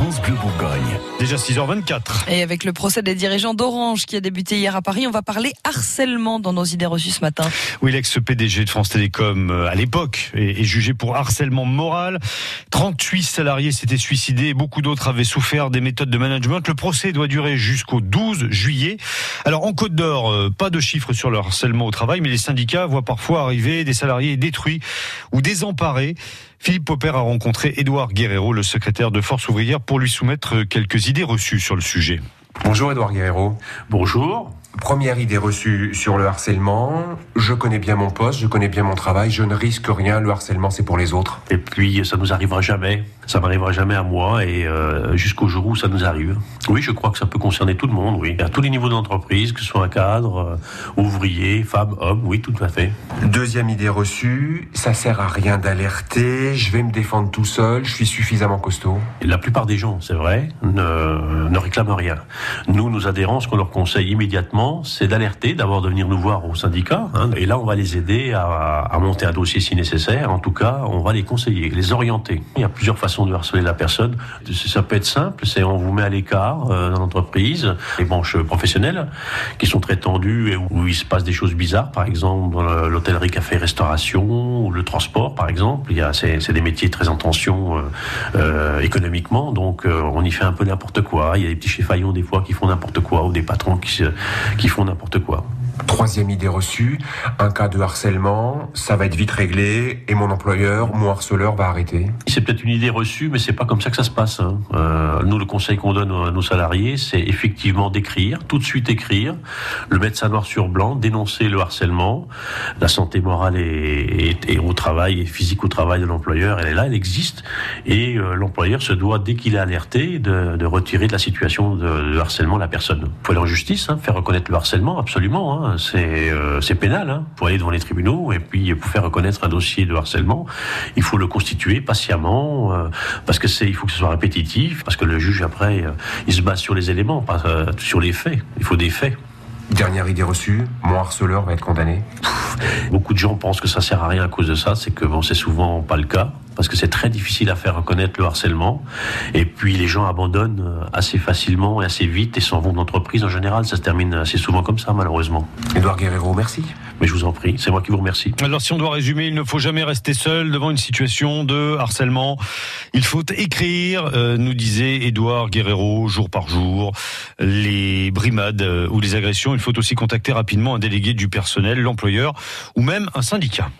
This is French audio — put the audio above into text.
France Bleu Bourgogne. Déjà 6h24. Et avec le procès des dirigeants d'Orange qui a débuté hier à Paris, on va parler harcèlement dans nos idées reçues ce matin. Oui, l'ex-PDG de France Télécom euh, à l'époque est jugé pour harcèlement moral. 38 salariés s'étaient suicidés et beaucoup d'autres avaient souffert des méthodes de management. Le procès doit durer jusqu'au 12 juillet. Alors en Côte d'Or, euh, pas de chiffres sur le harcèlement au travail, mais les syndicats voient parfois arriver des salariés détruits ou désemparés. Philippe Popper a rencontré Édouard Guerrero, le secrétaire de Force ouvrière, pour lui soumettre quelques idées reçues sur le sujet. Bonjour Édouard Guerrero. Bonjour. Première idée reçue sur le harcèlement. Je connais bien mon poste, je connais bien mon travail, je ne risque rien. Le harcèlement, c'est pour les autres. Et puis, ça nous arrivera jamais. Ça m'arrivera jamais à moi et euh, jusqu'au jour où ça nous arrive. Oui, je crois que ça peut concerner tout le monde, oui. À tous les niveaux d'entreprise, que ce soit un cadre, euh, ouvrier, femme, homme, oui, tout à fait. Deuxième idée reçue, ça sert à rien d'alerter, je vais me défendre tout seul, je suis suffisamment costaud. La plupart des gens, c'est vrai, ne, ne réclament rien. Nous, nos adhérents, ce qu'on leur conseille immédiatement, c'est d'alerter, d'abord de venir nous voir au syndicat. Hein. et là, on va les aider à, monter un dossier si nécessaire. En tout cas, on va les conseiller, les orienter. Il y a plusieurs façons de harceler la personne. Ça peut être simple, c'est on vous met à l'écart euh, dans l'entreprise, les branches professionnelles qui sont très tendues et où il se passe des choses bizarres, par exemple dans l'hôtellerie, café, restauration ou le transport, par exemple. C'est des métiers très en tension euh, euh, économiquement, donc on y fait un peu n'importe quoi. Il y a des petits chifaillons des fois qui font n'importe quoi ou des patrons qui font n'importe quoi. Troisième idée reçue, un cas de harcèlement, ça va être vite réglé et mon employeur, mon harceleur va arrêter. C'est peut-être une idée reçue, mais c'est pas comme ça que ça se passe. Hein. Euh, nous, le conseil qu'on donne à nos salariés, c'est effectivement d'écrire, tout de suite écrire, le médecin noir sur blanc, dénoncer le harcèlement, la santé morale et, au travail et physique au travail de l'employeur, elle est là, elle existe, et euh, l'employeur se doit, dès qu'il est alerté, de, retirer de la situation de, harcèlement la personne. Il faut aller en justice, hein, faire reconnaître le harcèlement, absolument. Hein c'est euh, c'est pénal hein, pour aller devant les tribunaux et puis pour faire reconnaître un dossier de harcèlement, il faut le constituer patiemment euh, parce que c'est il faut que ce soit répétitif parce que le juge après euh, il se base sur les éléments pas sur les faits. Il faut des faits. Dernière idée reçue, mon harceleur va être condamné. Beaucoup de gens pensent que ça sert à rien à cause de ça, c'est que bon, c'est souvent pas le cas parce que c'est très difficile à faire reconnaître le harcèlement. Et puis les gens abandonnent euh, assez facilement et assez vite et s'en vont de l'entreprise. En général, ça se termine assez souvent comme ça, malheureusement. Edouard Guerrero, merci. Mais je vous en prie, c'est moi qui vous remercie. Alors si on doit résumer, il ne faut jamais rester seul devant une situation de harcèlement. Il faut écrire, euh, nous disait Edouard Guerrero, jour par jour, les brimades euh, ou les agressions. Il faut aussi contacter rapidement un délégué du personnel, l'employeur ou même un syndicat.